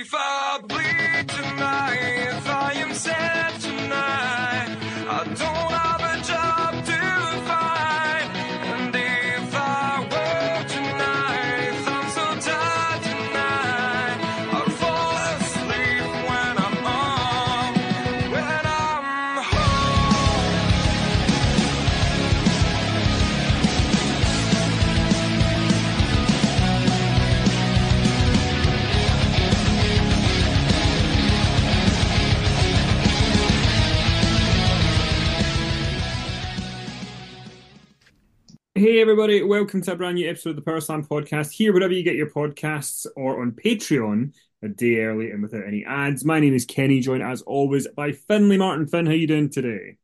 If I Hey everybody, welcome to a brand new episode of the Power Slam podcast. Here, wherever you get your podcasts or on Patreon, a day early and without any ads. My name is Kenny, joined as always by Finley Martin. Finn, how you doing today?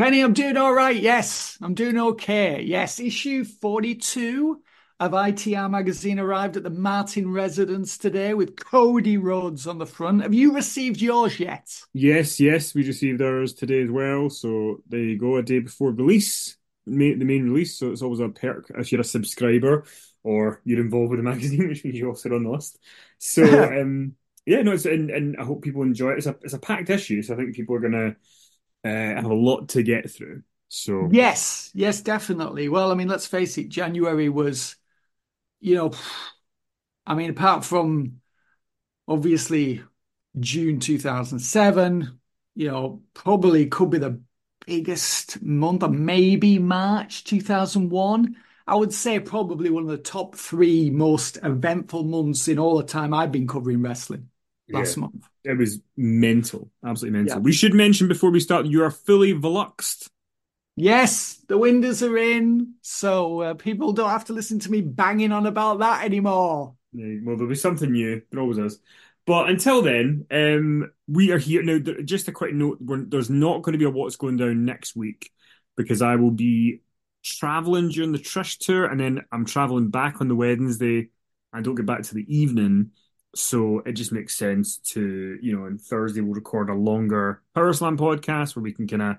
Kenny, I'm doing all right. Yes, I'm doing okay. Yes, issue 42 of ITR magazine arrived at the Martin residence today with Cody Rhodes on the front. Have you received yours yet? Yes, yes, we received ours today as well. So there you go, a day before release, ma- the main release. So it's always a perk if you're a subscriber or you're involved with the magazine, which means you're also on the list. So um, yeah, no, it's and, and I hope people enjoy it. It's a it's a packed issue, so I think people are gonna uh, have a lot to get through. So Yes, yes, definitely. Well, I mean, let's face it, January was, you know, I mean, apart from obviously June 2007, you know, probably could be the biggest month, or maybe March 2001. I would say probably one of the top three most eventful months in all the time I've been covering wrestling last Yeah. month. It was mental, absolutely mental. Yeah. We should mention before we start, you are fully veluxed. Yes, the windows are in, so uh, people don't have to listen to me banging on about that anymore. Yeah, well, there'll be something new. There always is. But until then, um, we are here now. Just a quick note: there's not going to be a what's going down next week because I will be traveling during the Trish tour, and then I'm traveling back on the Wednesday. I don't get back to the evening, so it just makes sense to you know. On Thursday, we'll record a longer Power Slam podcast where we can kind of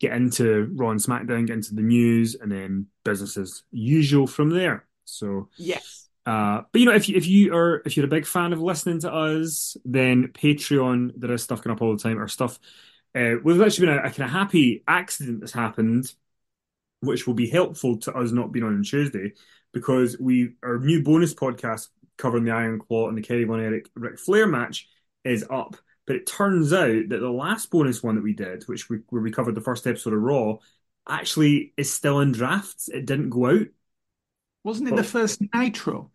get into Raw and SmackDown, get into the news, and then business as usual from there. So. Yes. Uh, but you know, if you if you are if you're a big fan of listening to us, then Patreon there is stuff going up all the time. Or stuff. Uh, well, there's actually been a, a kind of happy accident that's happened, which will be helpful to us not being on on Tuesday because we our new bonus podcast covering the Iron Claw and the Kerry Von Erich Ric Flair match is up. But it turns out that the last bonus one that we did, which we where we covered the first episode of Raw, actually is still in drafts. It didn't go out. Wasn't it Oh. the first Nitro?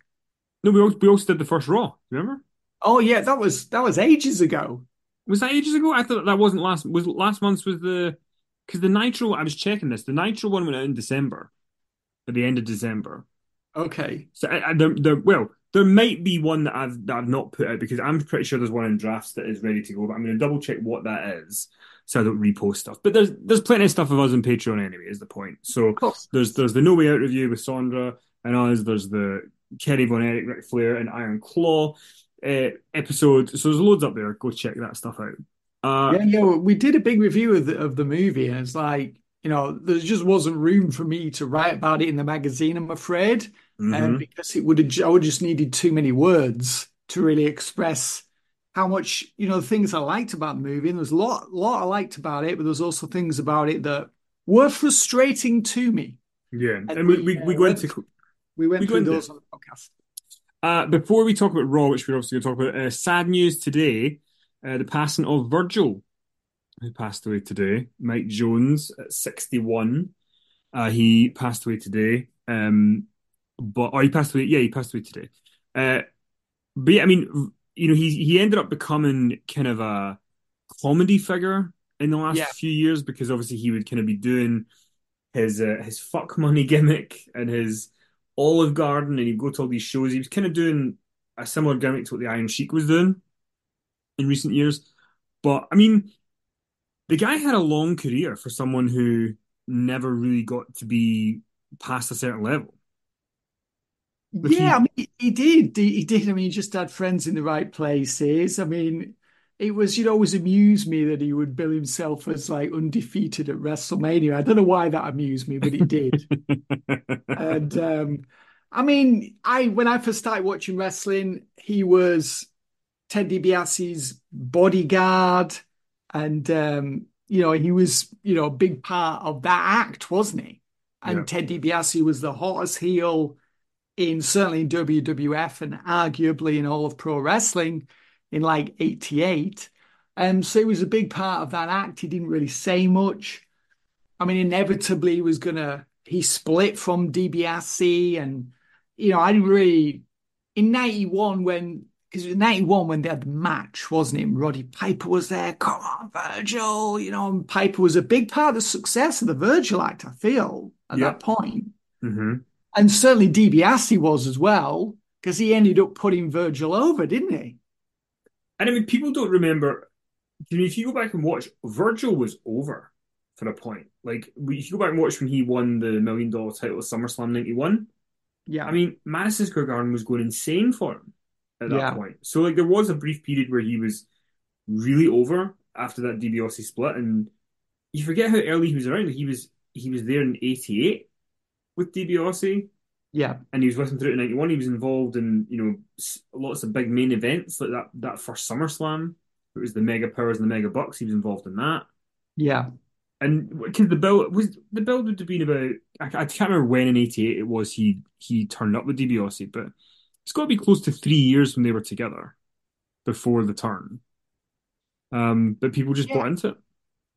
No, we also, we also did the first Raw. Remember? Oh yeah, that was that was ages ago. Was that ages ago? I thought that wasn't last. Was last month's was the because the Nitro. I was checking this. The Nitro one went out in December, at the end of December. Okay. So I, I, there, there, well, there might be one that I've that I've not put out because I'm pretty sure there's one in drafts that is ready to go. But I'm going to double check what that is so I don't repost stuff. But there's there's plenty of stuff of us on Patreon anyway. Is the point? So there's there's the No Way Out review with Sandra and us. There's the Kerry Von Erich, Ric Flair, and Iron Claw uh, episode. So there's loads up there. Go check that stuff out. Uh, Yeah, yeah, we did a big review of the of the movie, and it's like, you know, there just wasn't room for me to write about it in the magazine, I'm afraid, um, mhm. because it would have, I would just needed too many words to really express how much, you know, the things I liked about the movie. And there's a lot, lot I liked about it, but there's also things about it that were frustrating to me. Yeah, And and we, we, we, we went into We went We through into those on the podcast. Uh, before we talk about Raw, which we're obviously going to talk about, uh, sad news today: uh, the passing of Virgil, who passed away today. Mike Jones at 61. Uh, he passed away today. Um, but oh, he passed away. Yeah, he passed away today. Uh, but yeah, I mean, you know, he he ended up becoming kind of a comedy figure in the last Yeah. few years because obviously he would kind of be doing his uh, his fuck money gimmick and his Olive Garden, and he'd go to all these shows. He was kind of doing a similar gimmick to what the Iron Sheik was doing in recent years. But I mean, the guy had a long career for someone who never really got to be past a certain level. Like he- Yeah, I mean, he did. He, he did. I mean, he just had friends in the right places. I mean, it was, you know, it always amused me that he would bill himself as like undefeated at WrestleMania. I don't know why that amused me, but it did. And um, I mean, I when I first started watching wrestling, he was Ted DiBiase's bodyguard, and um, you know, he was, you know, a big part of that act, wasn't he? And Yeah. Ted DiBiase was the hottest heel in certainly in WWF and arguably in all of pro wrestling in like 88. Um, so he was a big part of that act. He didn't really say much. I mean, inevitably he was gonna he split from DiBiase and you know, I didn't really in 91 when because it was 91 when they had the match, wasn't it? Roddy Piper was there. Come on, Virgil. You know, and Piper was a big part of the success of the Virgil act, I feel, at Yeah. that point. hmm And certainly DiBiase was as well, because he ended up putting Virgil over, didn't he? And I mean, people don't remember. I mean, if you go back and watch, Virgil was over for a point. Like, if you go back and watch when he won the million dollar title at SummerSlam 91, Yeah. I mean, Madison Square Garden was going insane for him at that Yeah. point. So, like, there was a brief period where he was really over after that DiBiase split, and you forget how early he was around. He was he was there in '88 with DiBiase, yeah. and he was with him through to '91. He was involved in you know lots of big main events like that that first SummerSlam. It was the Mega Powers and the Mega Bucks. He was involved in that. Yeah. And because the build was the build would have been about I, I can't remember when in '88 it was he he turned up with DiBiase, but it's got to be close to three years when they were together before the turn. Um, but people just Yeah. bought into it.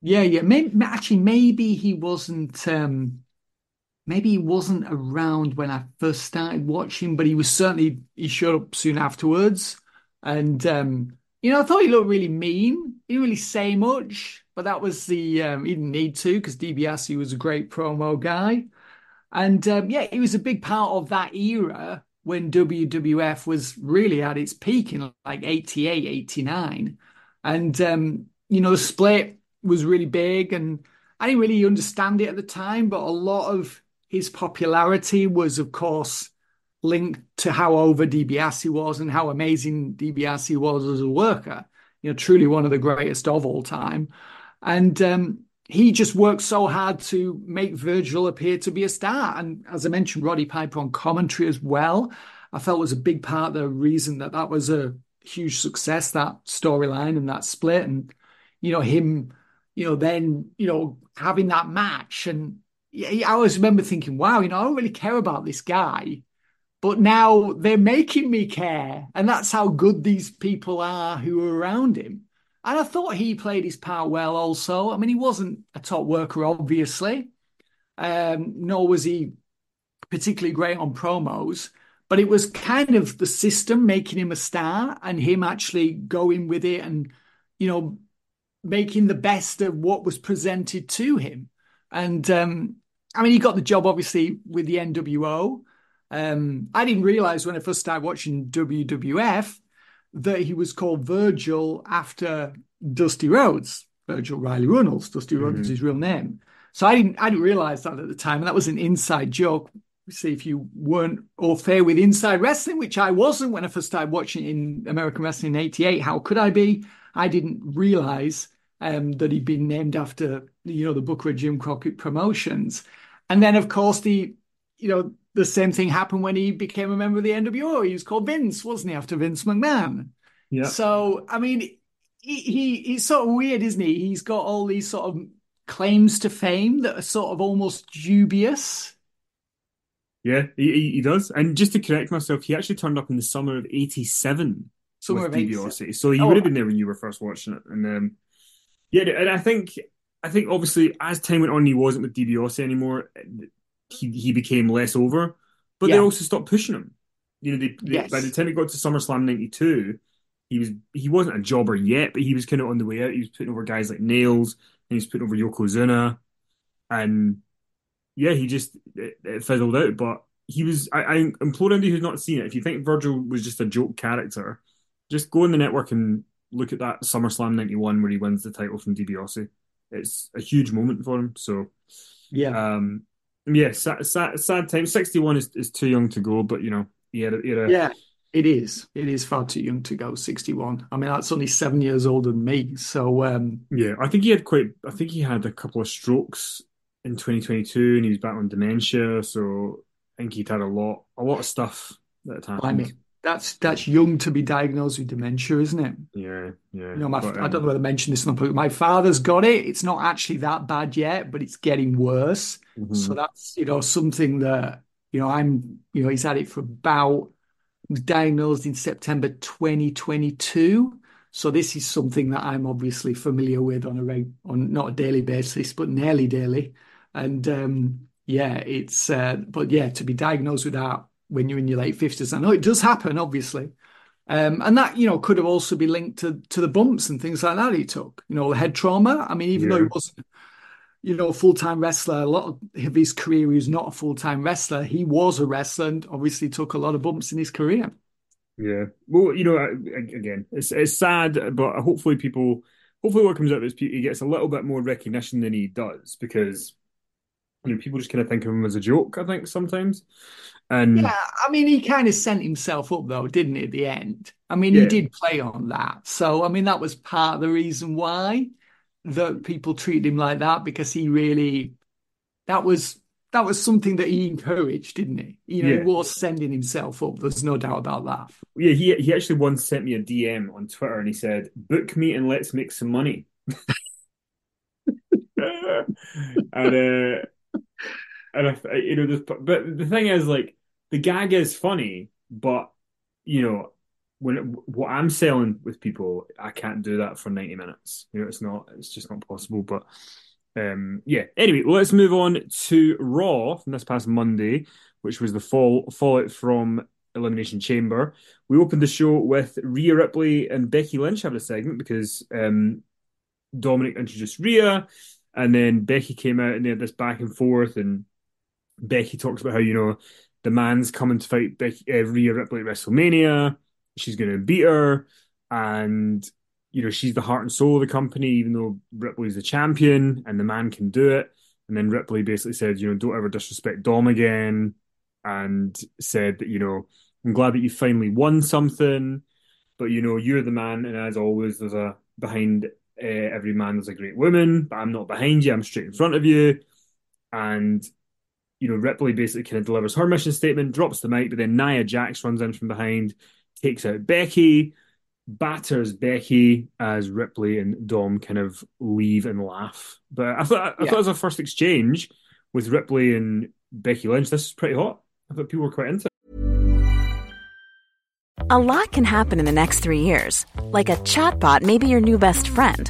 Yeah, yeah. Maybe, actually, maybe he wasn't. Um, maybe he wasn't around when I first started watching, but he was certainly. He showed up soon afterwards, and um, you know, I thought he looked really mean. He didn't really say much, but that was the. Um, he didn't need to because DiBiase was a great promo guy, and um, yeah, he was a big part of that era when WWF was really at its peak in like 88, 89. And, um, you know, the split was really big and I didn't really understand it at the time, but a lot of his popularity was, of course, linked to how over DiBiase was and how amazing DiBiase was as a worker. You know, truly one of the greatest of all time. And um, he just worked so hard to make Virgil appear to be a star. And as I mentioned, Roddy Piper on commentary as well, I felt was a big part of the reason that that was a huge success, that storyline and that split. And, you know, him, you know, then, you know, having that match. And I always remember thinking, wow, you know, I don't really care about this guy. But now they're making me care. And that's how good these people are who are around him. And I thought he played his part well also. I mean, he wasn't a top worker, obviously, um, nor was he particularly great on promos, but it was kind of the system making him a star and him actually going with it and, you know, making the best of what was presented to him. And um, I mean, he got the job obviously with the NWO. Um, I didn't realize when I first started watching WWF that he was called Virgil after Dusty Rhodes, Virgil Riley Runnels. Dusty Rhodes is his real name. So I didn't I didn't realize that at the time, and that was an inside joke see if you weren't au fait with inside wrestling, which I wasn't when I first started watching in American Wrestling in '88. How could I be? I didn't realize um, that he'd been named after you know the Booker of Jim Crockett Promotions, and then of course the you know the same thing happened when he became a member of the NWO. He was called Vince, wasn't he, after Vince McMahon? Yeah. So I mean, he, he he's sort of weird, isn't he? He's got all these sort of claims to fame that are sort of almost dubious. Yeah, he, he does. And just to correct myself, he actually turned up in the summer of '87 Summer with of 87. DiBiase. So he Oh. would have been there when you were first watching it. And um, yeah, and I think I think obviously as time went on, he wasn't with DiBiase anymore. He he became less over, but they also stopped pushing him. You know, they, they- Yes. by the time he got to SummerSlam '92, he was he wasn't a jobber yet, but he was kind of on the way out. He was putting over guys like Nailz, and he was putting over Yokozuna, and yeah, he just it, it fizzled out. But he was. I, I implore anybody who's not seen it. If you think Virgil was just a joke character, just go on the network and look at that SummerSlam '91 where he wins the title from DiBiase. It's a huge moment for him. So, Yeah. um, yeah, sad, sad, sad time. 61 is, is too young to go, but you know, he had a, he had a Yeah, it is. It is far too young to go 61. I mean, that's only seven years older than me. So, um, Yeah, I think he had quite. I think he had a couple of strokes in 2022, and he was battling dementia. So I think he'd had a lot, a lot of stuff that had happened. I mean, that's that's young to be diagnosed with dementia, isn't it? yeah, yeah. You know, my, But, I don't um, know whether I mentioned this or not, but my father's got it. It's not actually that bad yet, but it's getting worse. mhm. So that's, you know, something that, you know, I'm, you know, he's had it for about, diagnosed in September 2022. So this is something that I'm obviously familiar with on a reg, on not a daily basis, but nearly daily. And um, yeah, it's, uh, but yeah, to be diagnosed with that when you're in your late 50s, I know it does happen, obviously. Um, and that, you know, could have also been linked to to the bumps and things like that he took, you know, the head trauma. I mean, even though he wasn't, you know, a full-time wrestler, a lot of his career, he was not a full-time wrestler. He was a wrestler and obviously took a lot of bumps in his career. Yeah. Well, you know, again, it's it's sad, but hopefully people, hopefully what comes out of this, he gets a little bit more recognition than he does because, you know, people just kind of think of him as a joke. I think sometimes, and Yeah, I mean, he kind of sent himself up though, didn't he, at the end? I mean, Yeah. he did play on that. So, I mean, that was part of the reason why that people treated him like that because he really, that was that was something that he encouraged, didn't he? You know, Yeah. he was sending himself up. There's no doubt about that. yeah, he he actually once sent me a DM on Twitter and he said, "Book me and let's make some money." and uh, and I, you know, this, but the thing is, like, the gag is funny, but you know, when it, what I'm selling with people, I can't do that for 90 minutes. You know, it's not, it's just not possible. But um, yeah. Anyway, let's move on to Raw from this past Monday, which was the fall fallout from Elimination Chamber. We opened the show with Rhea Ripley and Becky Lynch having a segment because um, Dominic introduced Rhea, and then Becky came out and they had this back and forth, and Becky talks about how you know the man's coming to fight Becky, uh, Rhea Ripley at WrestleMania. She's going to beat her, and you know she's the heart and soul of the company, even though Ripley's the champion, and the man can do it. And then Ripley basically said, you know, don't ever disrespect Dom again, and said that you know I'm glad that you finally won something, but you know you're the man, and as always, there's a behind uh, every man there's a great woman, but I'm not behind you. I'm straight in front of you, and you know, Ripley basically kind of delivers her mission statement, drops the mic, but then Nia Jax runs in from behind, takes out Becky, batters Becky as Ripley and Dom kind of leave and laugh. But I thought I Yeah. thought was our first exchange with Ripley and Becky Lynch, this is pretty hot. I thought people were quite into it. A lot can happen in the next three years. Like a chatbot may be your new best friend.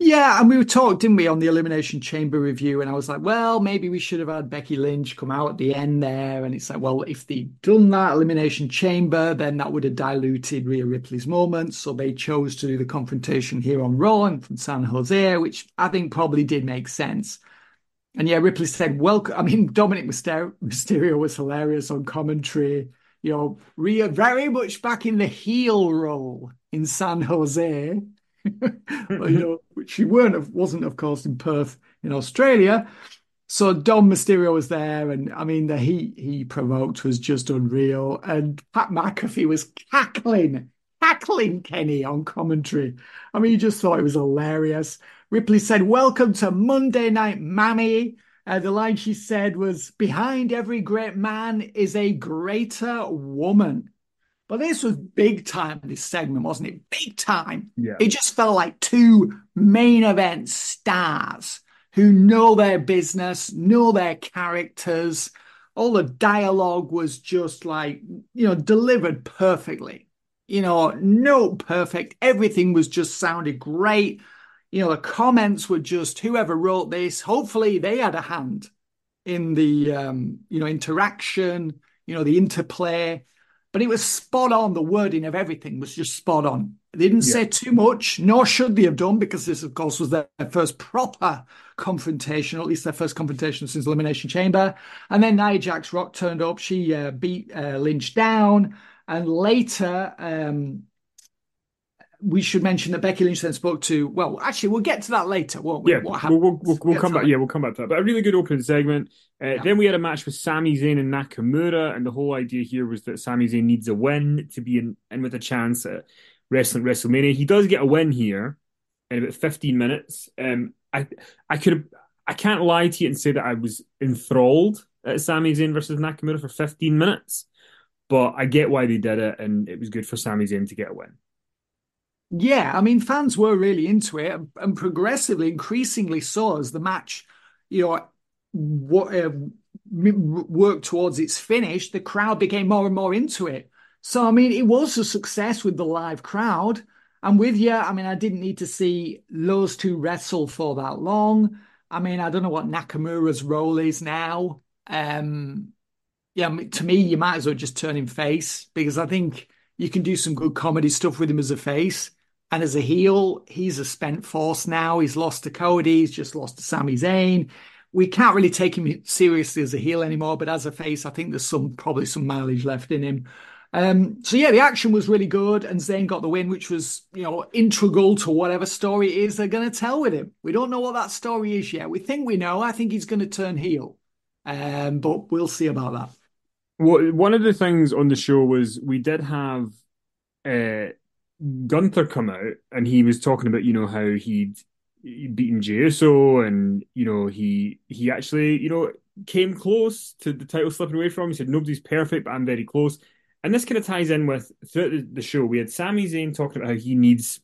Yeah, and we were talked, didn't we, on the Elimination Chamber review? And I was like, well, maybe we should have had Becky Lynch come out at the end there. And it's like, well, if they'd done that Elimination Chamber, then that would have diluted Rhea Ripley's moments. So they chose to do the confrontation here on Raw and from San Jose, which I think probably did make sense. And yeah, Ripley said, welcome. I mean, Dominic Mysterio, was hilarious on commentary. You know, Rhea very much back in the heel role in San Jose. you know, she weren't, wasn't, of course, in Perth in Australia. So Dom Mysterio was there, and I mean, the heat he provoked was just unreal. And Pat McAfee was cackling, cackling Kenny on commentary. I mean, you just thought it was hilarious. Ripley said, Welcome to Monday Night Mami. Uh, the line she said was, Behind every great man is a greater woman. But this was big time, this segment, wasn't it? Big time. Yeah. It just felt like two main event stars who know their business, know their characters. All the dialogue was just like, you know, delivered perfectly. You know, no perfect. Everything was just sounded great. You know, the comments were just whoever wrote this, hopefully they had a hand in the, um, you know, interaction, you know, the interplay but it was spot on. The wording of everything was just spot on. They didn't Yeah. say too much, nor should they have done, because this, of course, was their first proper confrontation, or at least their first confrontation since Elimination Chamber. And then Nia Jax Rock turned up. She uh, beat uh, Lynch down. And later, um, we should mention that Becky Lynch then spoke to, well, actually, we'll get to that later, won't we? Yeah, What we'll, we'll, we'll, we'll come back. that. Yeah, we'll come back to that. But a really good opening segment. Uh, Then we had a match with Sami Zayn and Nakamura, and the whole idea here was that Sami Zayn needs a win to be in, in with a chance at wrestling WrestleMania. He does get a win here in about 15 minutes. Um, I I could I can't lie to you and say that I was enthralled at Sami Zayn versus Nakamura for 15 minutes, but I get why they did it, and it was good for Sami Zayn to get a win. Yeah, I mean, fans were really into it, and- and progressively, increasingly so as the match, you know, what uh, worked towards its finish. The crowd became more and more into it. So, I mean, it was a success with the live crowd. I'm with you. I mean, I didn't need to see those two wrestle for that long. I mean, I don't know what Nakamura's role is now. Um, yeah, to me, you might as well just turn him face because I think you can do some good comedy stuff with him as a face. And as a heel, he's a spent force now. He's lost to Cody. He's just lost to Sami Zayn. We can't really take him seriously as a heel anymore, but as a face, I think there's some probably some mileage left in him. Um, so yeah, the action was really good, and Zayn got the win, which was you know integral to whatever story it is they're going to tell with him. We don't know what that story is yet. We think we know. I think he's going to turn heel, um, but we'll see about that. Well, one of the things on the show was we did have uh, Gunther come out and he was talking about, you know, how he'd, he'd beaten Jey Uso and, you know, he he actually, you know, came close to the title slipping away from him. He said, nobody's perfect, but I'm very close. And this kind of ties in with throughout the, show, we had Sami Zayn talking about how he needs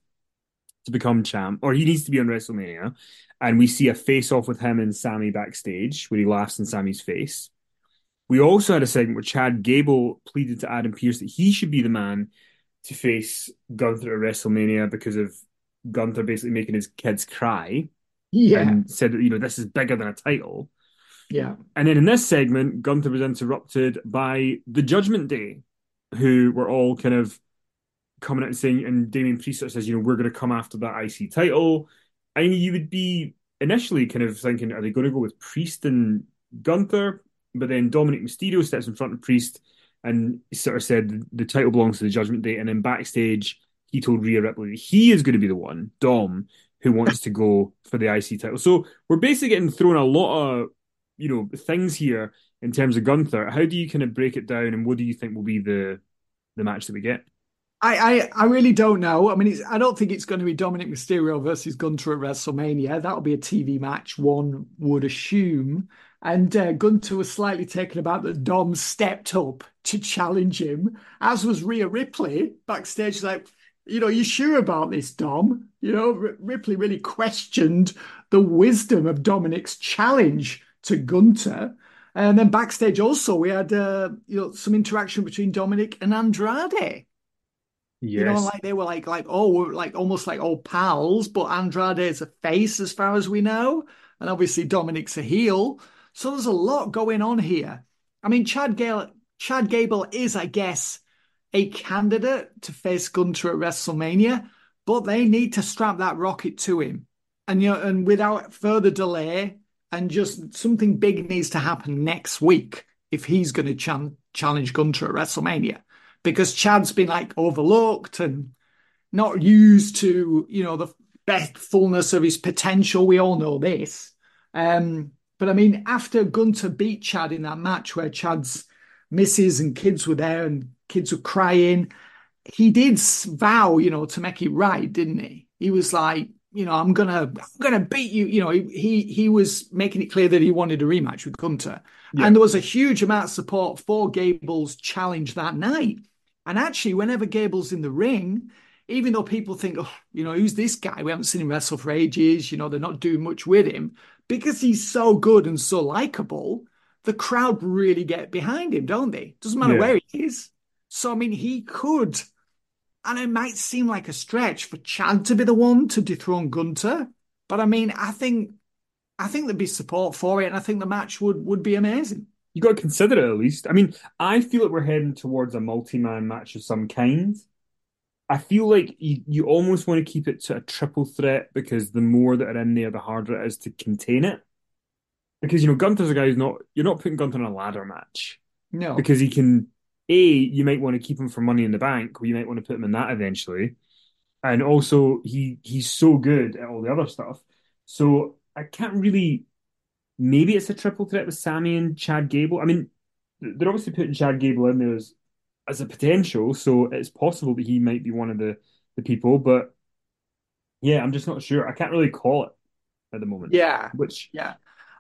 to become champ or he needs to be on WrestleMania. And we see a face off with him and Sami backstage where he laughs in Sami's face. We also had a segment where Chad Gable pleaded to Adam Pearce that he should be the man to face Gunther at WrestleMania because of Gunther basically making his kids cry Yeah, and said you know, this is bigger than a title. yeah. And then in this segment, Gunther was interrupted by the Judgment Day, who were all kind of coming out and saying, and Damien Priest says, you know, we're going to come after that IC title. I mean, you would be initially kind of thinking, are they going to go with Priest and Gunther? But then Dominic Mysterio steps in front of Priest and sort of said the title belongs to the Judgment Day. And then backstage, he told Rhea Ripley he is going to be the one, Dom, who wants to go for the IC title. So we're basically getting thrown a lot of, you know, things here in terms of Gunther. How do you kind of break it down, and what do you think will be the the match that we get? I, I, I really don't know. I mean, I don't think it's going to be Dominic Mysterio versus Gunther at WrestleMania. That'll be a TV match, one would assume. And uh, was slightly taken aback that Dom stepped up to challenge him, as was Rhea Ripley backstage. Like, you know, you sure about this, Dom? You know, R- Ripley really questioned the wisdom of Dominic's challenge to Gunther. And then backstage also, we had uh, you know some interaction between Dominic and Andrade. Yes. You know, like they were like like oh, we're like almost like old pals, but Andrade is a face as far as we know, and obviously Dominic's a heel. So there's a lot going on here. I mean, Chad Gable, Chad Gable is, I guess, a candidate to face Gunther at WrestleMania, but they need to strap that rocket to him, and you know, and without further delay, and just something big needs to happen next week if he's going to chan- challenge Gunther at WrestleMania because Chad's been like overlooked and not used to, you know, the best fullness of his potential. We all know this. Um, but I mean, after Gunther beat Chad in that match where Chad's missus and kids were there and kids were crying, he did vow, you know, to make it right, didn't he? He was like, you know, I'm gonna, I'm gonna beat you. You know, he he, was making it clear that he wanted a rematch with Gunther, Yeah. and there was a huge amount of support for Gable's challenge that night. And actually, whenever Gable's in the ring, even though people think, oh, you know, who's this guy? We haven't seen him wrestle for ages. You know, they're not doing much with him because he's so good and so likable. The crowd really get behind him, don't they? Doesn't matter Yeah. where he is. So I mean, he could, and it might seem like a stretch for Chad to be the one to dethrone Gunther, but I mean, I think, I think there'd be support for it, and I think the match would would be amazing. You got to consider it at least. I mean, I feel like we're heading towards a multi-man match of some kind. I feel like you, you almost want to keep it to a triple threat because the more that are in there, the harder it is to contain it. Because, you know, Gunther's a guy who's not, you're not putting Gunther in a ladder match No, because he can, A, you might want to keep him for money in the bank, or you might want to put him in that eventually. And also, he he's so good at all the other stuff. So I can't really maybe it's a triple threat with Sami and Chad Gable. I mean, they're obviously putting Chad Gable in there as, as a potential, so it's possible that he might be one of the, the people, but yeah, I'm just not sure. I can't really call it at the moment. yeah, Which, yeah.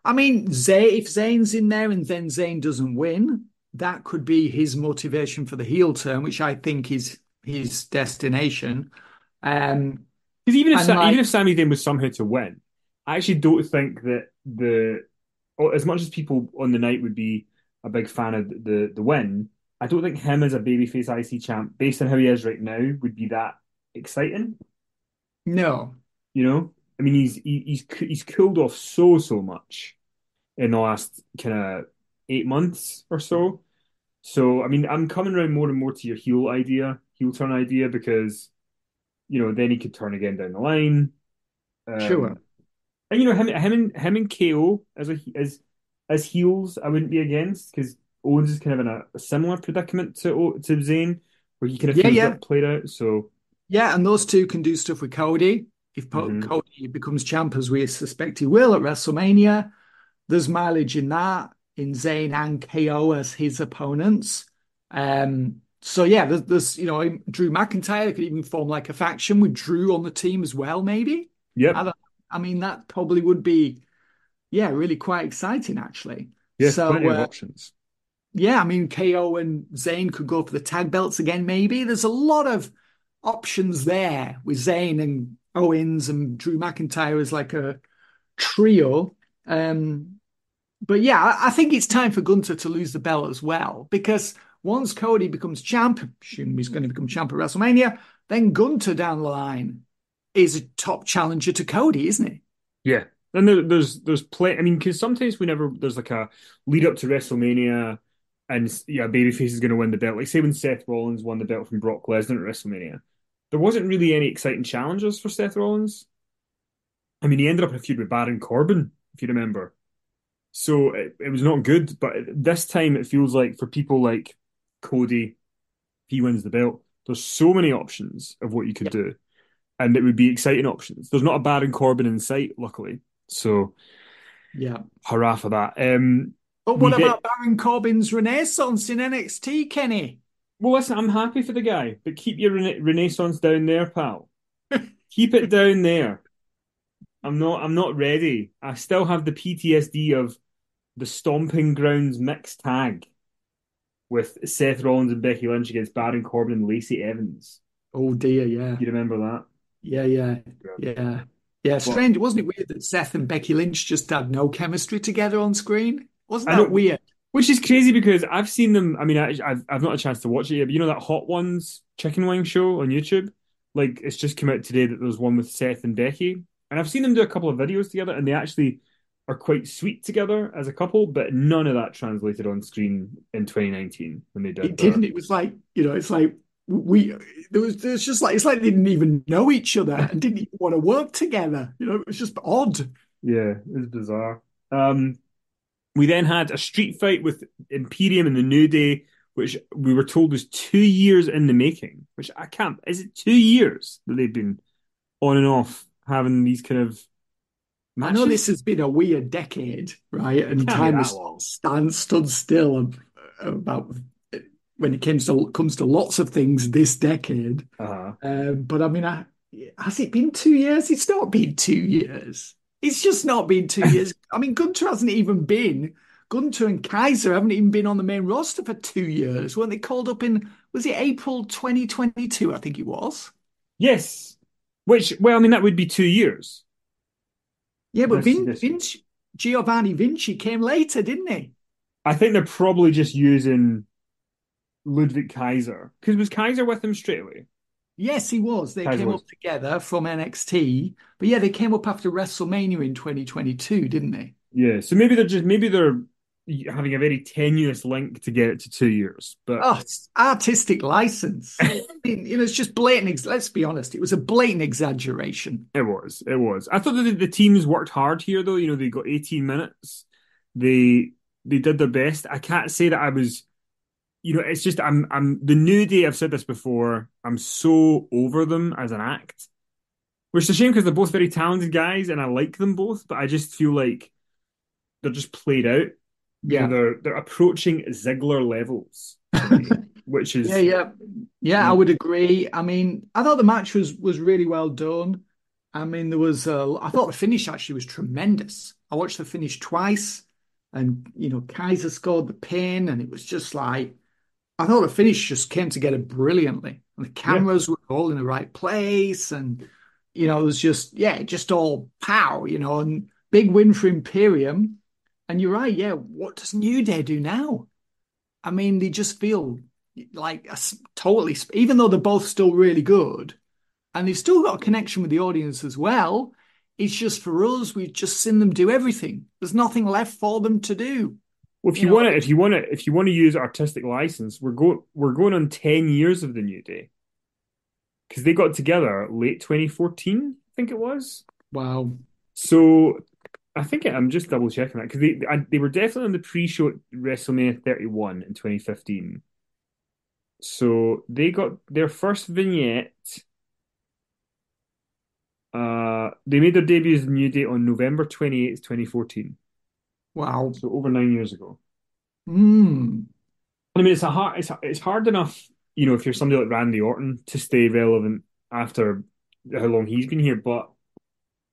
I mean, Zay, if Zayn's in there and then Zayn doesn't win, that could be his motivation for the heel turn, which I think is his destination. Um, because even if Sa- like- even if Sami Zayn was somehow to win, I actually don't think that the as much as people on the night would be a big fan of the the win, I don't think him as a babyface IC champ, based on how he is right now, would be that exciting. no, You know, I mean, he's he, he's he's cooled off so so much in the last kind of eight months or so. So, I mean, I'm coming around more and more to your heel idea, heel turn idea, because you know then he could turn again down the line. Um, Sure. And you know him him and him and KO as a as as heels, I wouldn't be against because Owens is kind of in a, a similar predicament to to Zayn, where he kind of Yeah, yeah. played out. So. Yeah, and those two can do stuff with Cody. If Mhm. Cody becomes champ, as we suspect he will at WrestleMania, there's mileage in that, in Zayn and KO as his opponents. Um, so yeah, there's, there's you know Drew McIntyre could even form like a faction with Drew on the team as well, maybe. Yeah, I, I mean, that probably would be, yeah, really quite exciting actually. Yes, so plenty of uh, options. yeah, I mean, KO and Zayn could go for the tag belts again, maybe. There's a lot of options there with Zayn and Owens and Drew McIntyre as like a trio. Um, but yeah, I, think it's time for Gunther to lose the belt as well, because once Cody becomes champ, assume he's going to become champ at WrestleMania, then Gunther down the line is a top challenger to Cody, isn't he? Yeah, and there, there's there's play. I mean, because sometimes whenever there's like a lead up to WrestleMania, and yeah, babyface is going to win the belt. Like say when Seth Rollins won the belt from Brock Lesnar at WrestleMania, there wasn't really any exciting challengers for Seth Rollins. I mean, he ended up in a feud with Baron Corbin, if you remember. So it, it was not good. But this time, it feels like for people like Cody, he wins the belt, there's so many options of what you could do and it would be exciting options. There's not a Baron Corbin in sight, luckily. So Yeah. hurrah for that. Um, But what We did- about Baron Corbin's renaissance in NXT, Kenny? well, listen, I'm happy for the guy, but keep your rena- renaissance down there, pal. keep it down there. I'm not. I'm not ready. I still have the PTSD of the Stomping Grounds mixed tag with Seth Rollins and Becky Lynch against Baron Corbin and Lacey Evans. Oh dear, yeah. You remember that? Yeah, yeah, yeah. Yeah, strange. Wasn't it weird that Seth and Becky Lynch just had no chemistry together on screen? Wasn't that weird? Which is crazy because I've seen them. I mean, I, I've I've not had a chance to watch it yet, but you know that Hot Ones chicken wing show on YouTube. Like it's just come out today that there's one with Seth and Becky, and I've seen them do a couple of videos together, and they actually are quite sweet together as a couple. But none of that translated on screen in 2019 when they did. It didn't. It was like you know, it's like we there was there's just like it's like they didn't even know each other and didn't even want to work together. You know, it was just odd. Yeah, it was bizarre. Um, we then had a street fight with Imperium and the New Day, which we were told was two years in the making. Which I can't. Is it two years that they've been on and off having these kind of I know this has been a weird decade, right? And Can't time has stand stood still about when it comes to comes to lots of things this decade. Uh-huh. Um, but I mean, I, has it been two years? It's not been two years. It's just not been two years. I mean, Gunther hasn't even been. Gunther and Kaiser haven't even been on the main roster for two years. Weren't they called up in? Was it April 2022? I think it was. Yes. Which, well, I mean, that would be two years. Yeah, but Vin, this- Vinci, Giovanni Vinci came later, didn't he? I think they're probably just using Ludwig Kaiser because was Kaiser with him straight away? Yes, he was. They Kaiser came was. up together from NXT. But yeah, they came up after WrestleMania in 2022, didn't they? Yeah. So maybe they're just maybe they're having a very tenuous link to get it to two years. But Oh, artistic license. I mean, you know, it's just blatant. Ex- let's be honest, it was a blatant exaggeration. It was. It was. I thought that the, the teams worked hard here, though. You know, they got 18 minutes. They they did their best. I can't say that I was. You know, it's just I'm I'm the new day. I've said this before. I'm so over them as an act, which is a shame because they're both very talented guys, and I like them both. But I just feel like they're just played out. Know, they're they're approaching Ziggler levels, which is Yeah, yeah, yeah. I would agree. I mean, I thought the match was was really well done. I mean, there was. Uh, I thought the finish actually was tremendous. I watched the finish twice, and you know, Kaiser scored the pin, and it was just like I thought the finish just came together brilliantly, and the cameras were all in the right place, and you know, it was just yeah, just all pow, you know, and big win for Imperium. And you're right, yeah. What does New Day do now? I mean, they just feel like a totally, even though they're both still really good, and they've still got a connection with the audience as well. It's just for us, we've just seen them do everything. There's nothing left for them to do. Well, if You you know- want to, if you want to, if you want to use artistic license, we're going we're going on ten years of the New Day because they got together late 2014, I think it was. Wow. So I think I'm just double checking that because they I, they were definitely on the pre-show at WrestleMania 31 in 2015. So they got their first vignette. Uh, they made their debut as New Day on November 28th, 2014. Wow. So over nine years ago. Hmm. I mean, it's a hard, it's it's hard enough, you know, if you're somebody like Randy Orton to stay relevant after how long he's been here, but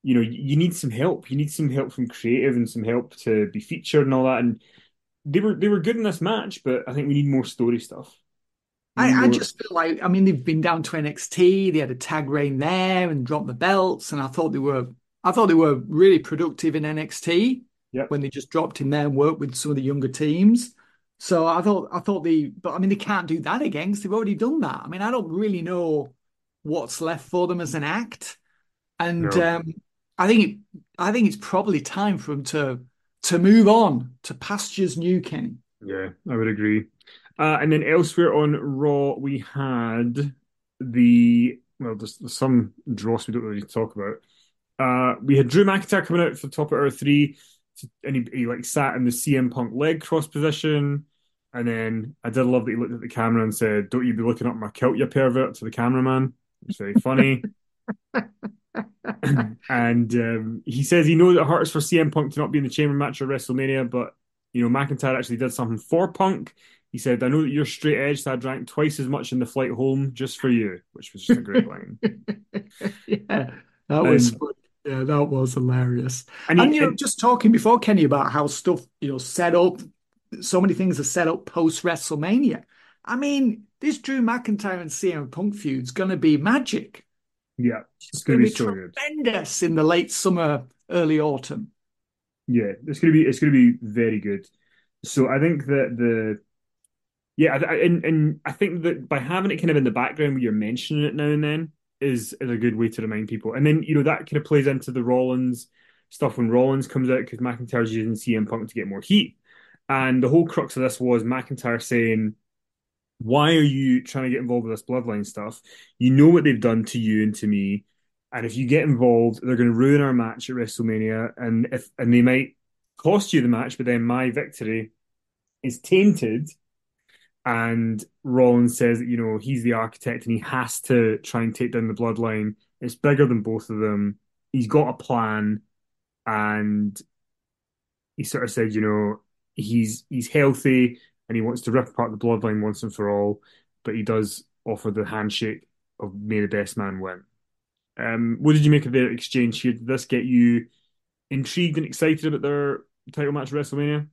you know, you, you need some help. You need some help from creative and some help to be featured and all that. And they were they were good in this match, but I think we need more story stuff. We need I, I just feel like, I mean, they've been down to NXT, they had a tag reign there and dropped the belts, and I thought they were, I thought they were really productive in NXT Yep. when they just dropped in there and worked with some of the younger teams. So I thought, I thought they, but I mean, they can't do that again because they've already done that. I mean, I don't really know what's left for them as an act, and No. um, I think it, I think it's probably time for him to to move on to pastures new, Kenny. Yeah, I would agree. Uh, and then elsewhere on Raw, we had the well, there's, there's some dross we don't really talk about. Uh, we had Drew McIntyre coming out for the top of hour three, and he, he like sat in the CM Punk leg cross position. And then I did love that he looked at the camera and said, "Don't you be looking up my kilt, you pervert," to the cameraman. It's very funny. and um, he says he knows it hurts for CM Punk to not be in the chamber match at WrestleMania, but you know McIntyre actually did something for Punk. He said, "I know that you're straight edge, so I drank twice as much in the flight home just for you," which was just a great line. yeah, that was Yeah, that was hilarious. And, And, you know, just talking before Kenny about how stuff, you know, set up, so many things are set up post WrestleMania. I mean, this Drew McIntyre and CM Punk feud's going to be magic. Yeah, It's it's going to be be so good. tremendous in the late summer, early autumn. Yeah, it's going to be it's going to be very good. So I think that the yeah, I, I- and and I think that by having it kind of in the background where you're mentioning it now and then is is a good way to remind people. And then you know that kind of plays into the Rollins stuff when Rollins comes out because McIntyre's using CM Punk to get more heat. And the whole crux of this was McIntyre saying, "Why are you trying to get involved with this bloodline stuff? You know what they've done to you and to me." And if you get involved, they're going to ruin our match at WrestleMania, and if and they might cost you the match, but then my victory is tainted. And Rollins says that, you know, he's the architect and he has to try and take down the bloodline. It's bigger than both of them. He's got a plan. And he sort of said, you know, he's he's healthy and he wants to rip apart the bloodline once and for all, but he does offer the handshake of may the best man win. Um, what did you make of their exchange here? Did this get you intrigued and excited about their title match at WrestleMania?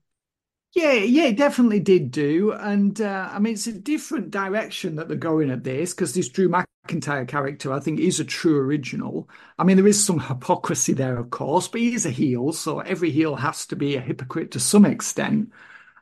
Yeah, yeah, it definitely did do. And uh, I mean, it's a different direction that they're going at this because this Drew McIntyre character, I think, is a true original. I mean, there is some hypocrisy there, of course, but he is a heel, so every heel has to be a hypocrite to some extent.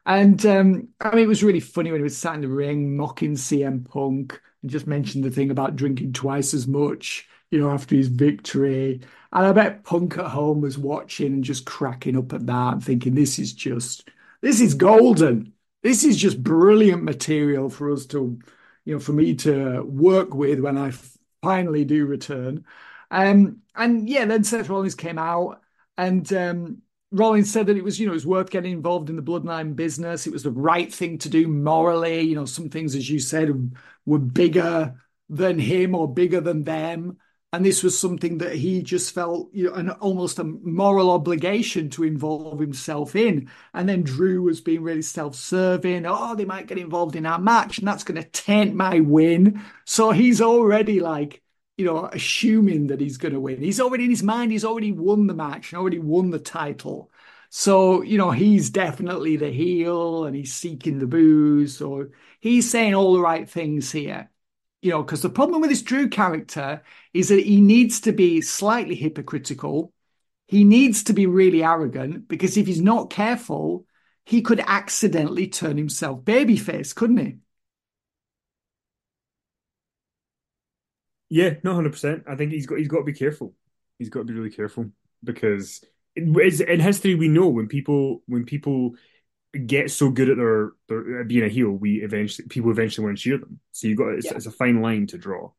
And um, I mean, it was really funny when he was sat in the ring mocking CM Punk and just mentioned the thing about drinking twice as much, you know, after his victory. And I bet Punk at home was watching and just cracking up at that and thinking, this is just, this is golden. This is just brilliant material for us to, you know, for me to work with when I finally do return. Um, and yeah, then Seth Rollins came out and um, Rollins said that it was, you know, it was worth getting involved in the bloodline business. It was the right thing to do morally. You know, some things, as you said, were bigger than him or bigger than them. And this was something that he just felt, you know, an almost a moral obligation to involve himself in. And then Drew was being really self-serving. Oh, they might get involved in our match, and that's going to taint my win. So he's already like, you know, assuming that he's going to win. He's already in his mind, he's already won the match and already won the title. So, you know, he's definitely the heel and he's seeking the boos. So he's saying all the right things here. You know, because the problem with this Drew character is that he needs to be slightly hypocritical. He needs to be really arrogant because if he's not careful, he could accidentally turn himself babyface, couldn't he? Yeah, not hundred percent. I think he's got he's got to be careful. He's got to be really careful because it's, in history we know when people when people get so good at their, their being a heel, we eventually people eventually want to cheer them. So you got it's, Yeah. it's a fine line to draw.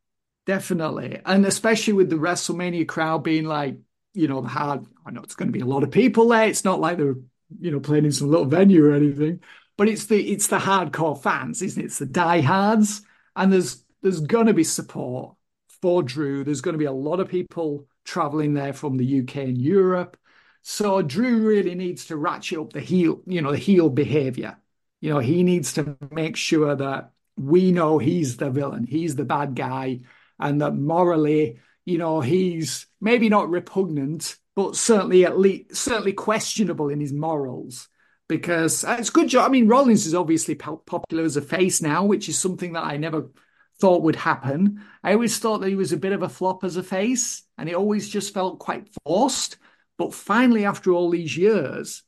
Definitely. And especially with the WrestleMania crowd being like, you know, the hard, I know it's going to be a lot of people there. It's not like they're, you know, playing in some little venue or anything, but it's the it's the hardcore fans, isn't it? It's the diehards. And there's there's gonna be support for Drew. There's gonna be a lot of people traveling there from the UK and Europe. So Drew really needs to ratchet up the heel, you know, the heel behavior. You know, he needs to make sure that we know he's the villain, he's the bad guy, and that morally, you know, he's maybe not repugnant, but certainly at least certainly questionable in his morals. Because uh, it's good job. I mean, Rollins is obviously popular as a face now, which is something that I never thought would happen. I always thought that he was a bit of a flop as a face, and it always just felt quite forced. But finally, after all these years,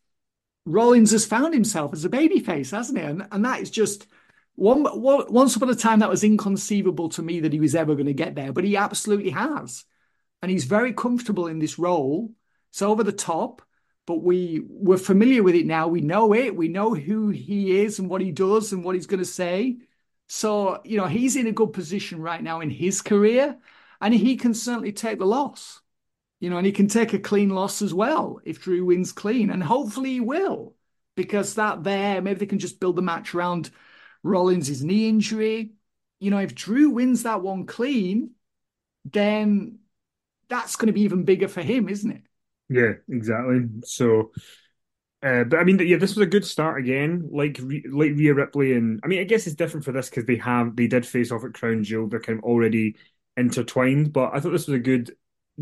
Rollins has found himself as a babyface, hasn't he? And, and that is just one, one. Once upon a time, that was inconceivable to me that he was ever going to get there, but he absolutely has, and he's very comfortable in this role. It's over the top, but we we're familiar with it now. We know it. We know who he is and what he does and what he's going to say. So you know he's in a good position right now in his career, and he can certainly take the loss. You know, and he can take a clean loss as well if Drew wins clean, and hopefully he will, because that there maybe they can just build the match around Rollins' knee injury. You know, if Drew wins that one clean, then that's going to be even bigger for him, isn't it? Yeah, exactly. So, uh, but I mean, yeah, this was a good start again. Like like Rhea Ripley, and I mean, I guess it's different for this because they have they did face off at Crown Jewel. They're kind of already intertwined, but I thought this was a good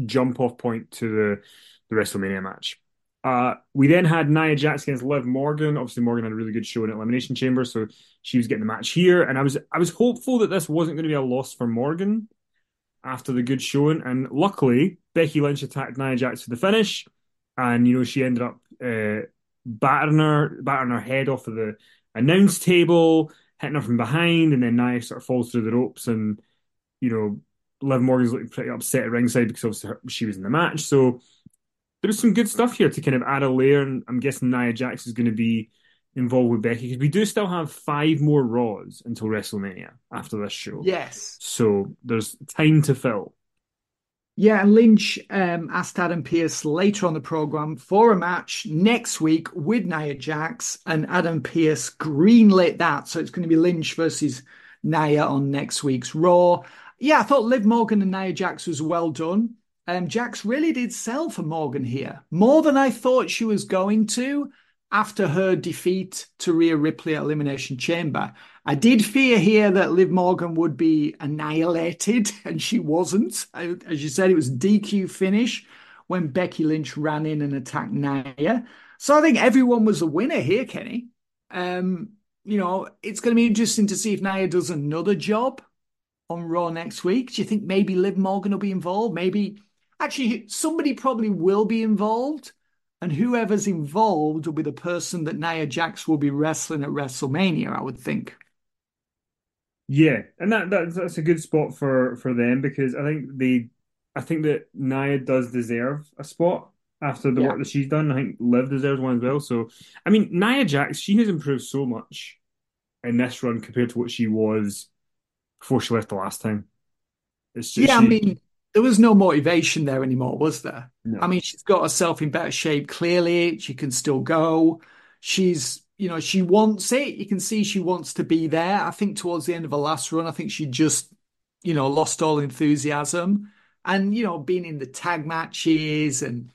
jump off point to the, the WrestleMania match. Uh, we then had Nia Jax against Liv Morgan. Obviously, Morgan had a really good show in Elimination Chamber, so she was getting the match here. And I was I was hopeful that this wasn't going to be a loss for Morgan after the good showing. And luckily, Becky Lynch attacked Nia Jax for the finish, and you know she ended up uh, battering her battering her head off of the announce table, hitting her from behind, and then Nia sort of falls through the ropes, and you know Liv Morgan's looking pretty upset at ringside because obviously her, she was in the match. So there's some good stuff here to kind of add a layer, and I'm guessing Nia Jax is going to be involved with Becky because we do still have five more Raws until WrestleMania after this show. Yes. So there's time to fill. Yeah, and Lynch um, asked Adam Pearce later on the program for a match next week with Nia Jax, and Adam Pearce greenlit that. So it's going to be Lynch versus Nia on next week's Raw. Yeah, I thought Liv Morgan and Nia Jax was well done. Um, Jax really did sell for Morgan here, more than I thought she was going to after her defeat to Rhea Ripley at Elimination Chamber. I did fear here that Liv Morgan would be annihilated, and she wasn't. As you said, it was DQ finish when Becky Lynch ran in and attacked Nia. So I think everyone was a winner here, Kenny. Um, you know, it's going to be interesting to see if Nia does another job on Raw next week. Do you think maybe Liv Morgan will be involved? Maybe actually somebody probably will be involved and whoever's involved will be the person that Nia Jax will be wrestling at WrestleMania, I would think. Yeah, and that, that that's a good spot for for them because I think they, I think that Nia does deserve a spot after the yeah. work that she's done. I think Liv deserves one as well. So, I mean, Nia Jax, she has improved so much in this run compared to what she was before she left the last time. It's just, yeah, she, I mean, there was no motivation there anymore, was there? No. I mean, she's got herself in better shape. Clearly, she can still go. She's, you know, she wants it. You can see she wants to be there. I think towards the end of her last run, I think she just, you know, lost all enthusiasm. And, you know, being in the tag matches and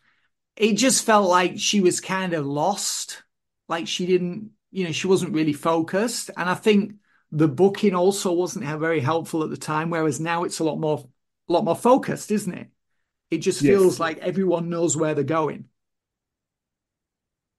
it just felt like she was kind of lost. Like she didn't, you know, she wasn't really focused. And I think the booking also wasn't very helpful at the time, whereas now it's a lot more a lot more focused, isn't it? It just feels yes. like everyone knows where they're going.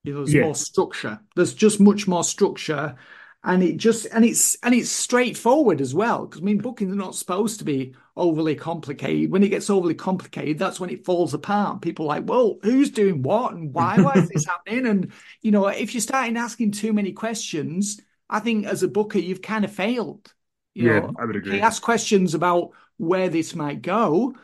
You know, there's more structure. There's just much more structure, and it just and it's and it's straightforward as well. Because I mean, bookings are not supposed to be overly complicated. When it gets overly complicated, that's when it falls apart. People are like, well, who's doing what and why? Why is this happening? And you know, if you're starting asking too many questions, I think as a booker, you've kind of failed. You yeah, know, I would agree. ask questions about where this might go.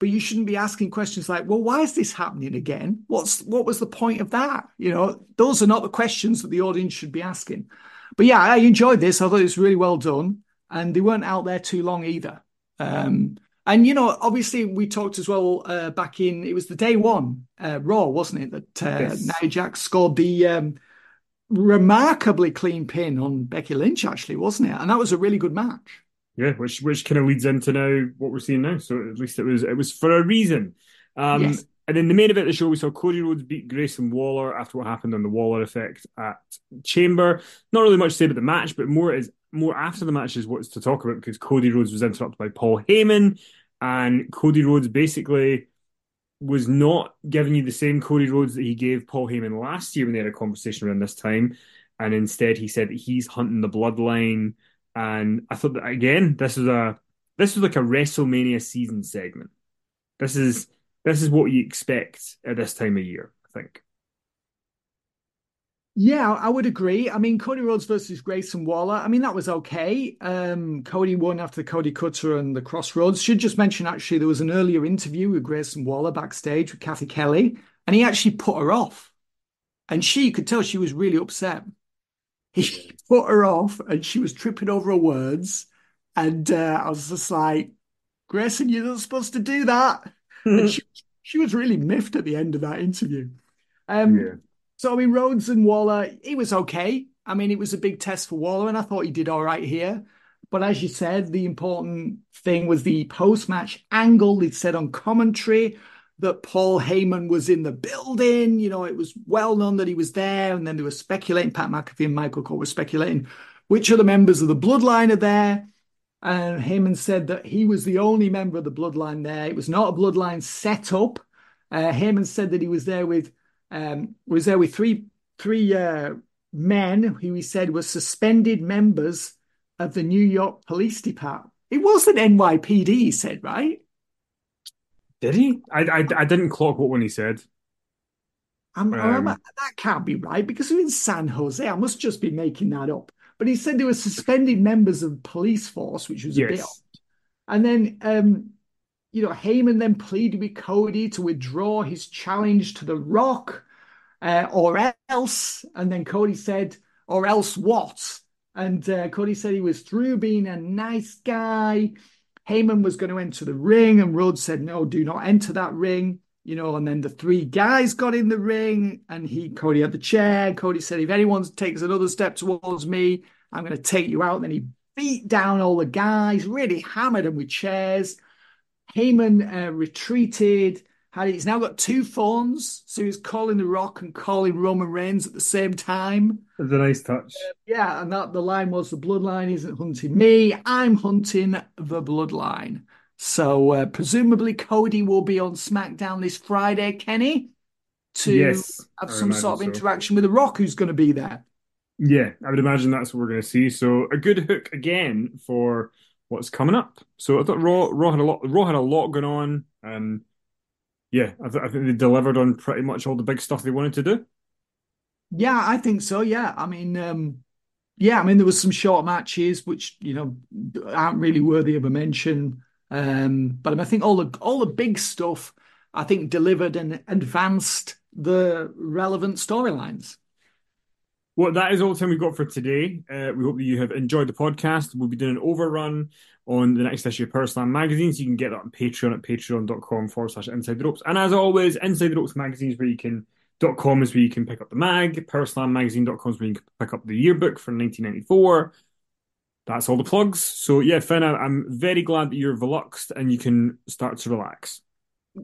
But you shouldn't be asking questions like, well, why is this happening again? What's what was the point of that? You know, those are not the questions that the audience should be asking. But yeah, I enjoyed this. I thought it was really well done. And they weren't out there too long either. Um, and you know, obviously, we talked as well uh, back in it was the day one uh, Raw, wasn't it? That uh, yes. Nia Jax scored the um, remarkably clean pin on Becky Lynch, actually, wasn't it? And that was a really good match. Yeah, which which kind of leads into now what we're seeing now. So at least it was it was for a reason. Um, yes. And then the main event of the show, we saw Cody Rhodes beat Grayson Waller after what happened on the Waller effect at Chamber. Not really much to say about the match, but more is more after the match is what's to talk about because Cody Rhodes was interrupted by Paul Heyman, and Cody Rhodes basically was not giving you the same Cody Rhodes that he gave Paul Heyman last year when they had a conversation around this time, and instead he said that he's hunting the bloodline and I thought that again, this is a this was like a WrestleMania season segment. This is this is what you expect at this time of year, I think. Yeah, I would agree. I mean, Cody Rhodes versus Grayson Waller. I mean, that was okay. Um, Cody won after Cody Cutter and the Crossroads. Should just mention actually there was an earlier interview with Grayson Waller backstage with Cathy Kelley, and he actually put her off, and she could tell she was really upset he put her off and she was tripping over her words. And uh, I was just like, Grayson, you're not supposed to do that. and she, she was really miffed at the end of that interview. Um, yeah. So, I mean, Rhodes and Waller, he was okay. I mean, it was a big test for Waller, and I thought he did all right here. But as you said, the important thing was the post match angle. They said on commentary that Paul Heyman was in the building. You know, it was well known that he was there. And then they were speculating, Pat McAfee and Michael Cole were speculating which other members of the bloodline are there. And Heyman said that he was the only member of the bloodline there. It was not a bloodline set up. Uh, Heyman said that he was there with um, was there with three three uh, men who he said were suspended members of the New York Police Department. It wasn't NYPD, he said, right? Did he? I, I, I didn't clock what one he said. I'm, I'm- Um, that can't be right because we're in San Jose. I must just be making that up. But he said they were suspended members of the police force, which was a bit odd. And then, um, you know, Heyman then pleaded with Cody to withdraw his challenge to The Rock, uh, or else. And then Cody said, or else what? And uh, Cody said he was through being a nice guy. Heyman was going to enter the ring, and Rhodes said, no, do not enter that ring. You know, and then the three guys got in the ring, and he Cody had the chair. Cody said, if anyone takes another step towards me, I'm going to take you out. And then he beat down all the guys, really hammered them with chairs. Heyman uh, retreated. Had he's now got two phones, so he's calling The Rock and calling Roman Reigns at the same time. It's a nice touch. Yeah, and that the line was the bloodline isn't hunting me, I'm hunting the bloodline. So uh, presumably Cody will be on SmackDown this Friday, Kenny, to Yes, have some sort of so. interaction with The Rock, who's going to be there. Yeah, I would imagine that's what we're going to see. So a good hook again for what's coming up. So I thought Raw Raw had a lot Raw had a lot going on, and yeah, I, th I think they delivered on pretty much all the big stuff they wanted to do. Yeah, I think so. Yeah, I mean, um, yeah, I mean, there was some short matches which you know aren't really worthy of a mention. Um, but I think all the all the big stuff, I think, delivered and advanced the relevant storylines. Well, that is all the time we've got for today. Uh, we hope that you have enjoyed the podcast. We'll be doing an overrun on the next issue of Power Slam magazine, so you can get that on Patreon at patreon.com forward slash inside the ropes. And as always, inside the ropes magazine is where you can dot com is where you can pick up the mag, powerslammagazine.com is where you can pick up the yearbook for 1994. That's all the plugs. So yeah, Fin, I'm very glad that you're veluxed and you can start to relax.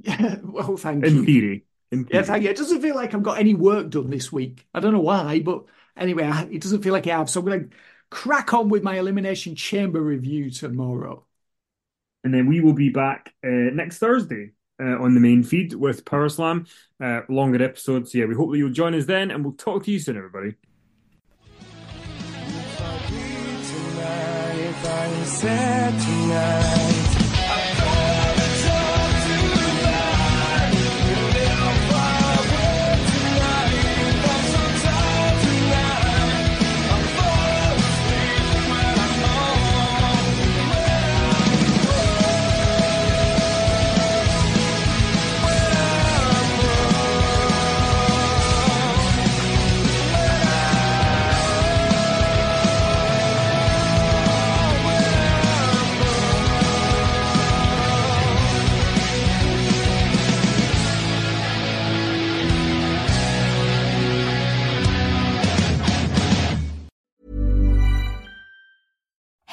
Yeah, well, thank In you. theory. In Yeah, theory. thank you. It doesn't feel like I've got any work done this week. I don't know why, but anyway, it doesn't feel like I have. So I'm going to crack on with my Elimination Chamber review tomorrow. And then we will be back uh, next Thursday uh, on the main feed with Power Slam, uh, longer episodes. Yeah, we hope that you'll join us then, and we'll talk to you soon, everybody. Tonight, if I am sad tonight,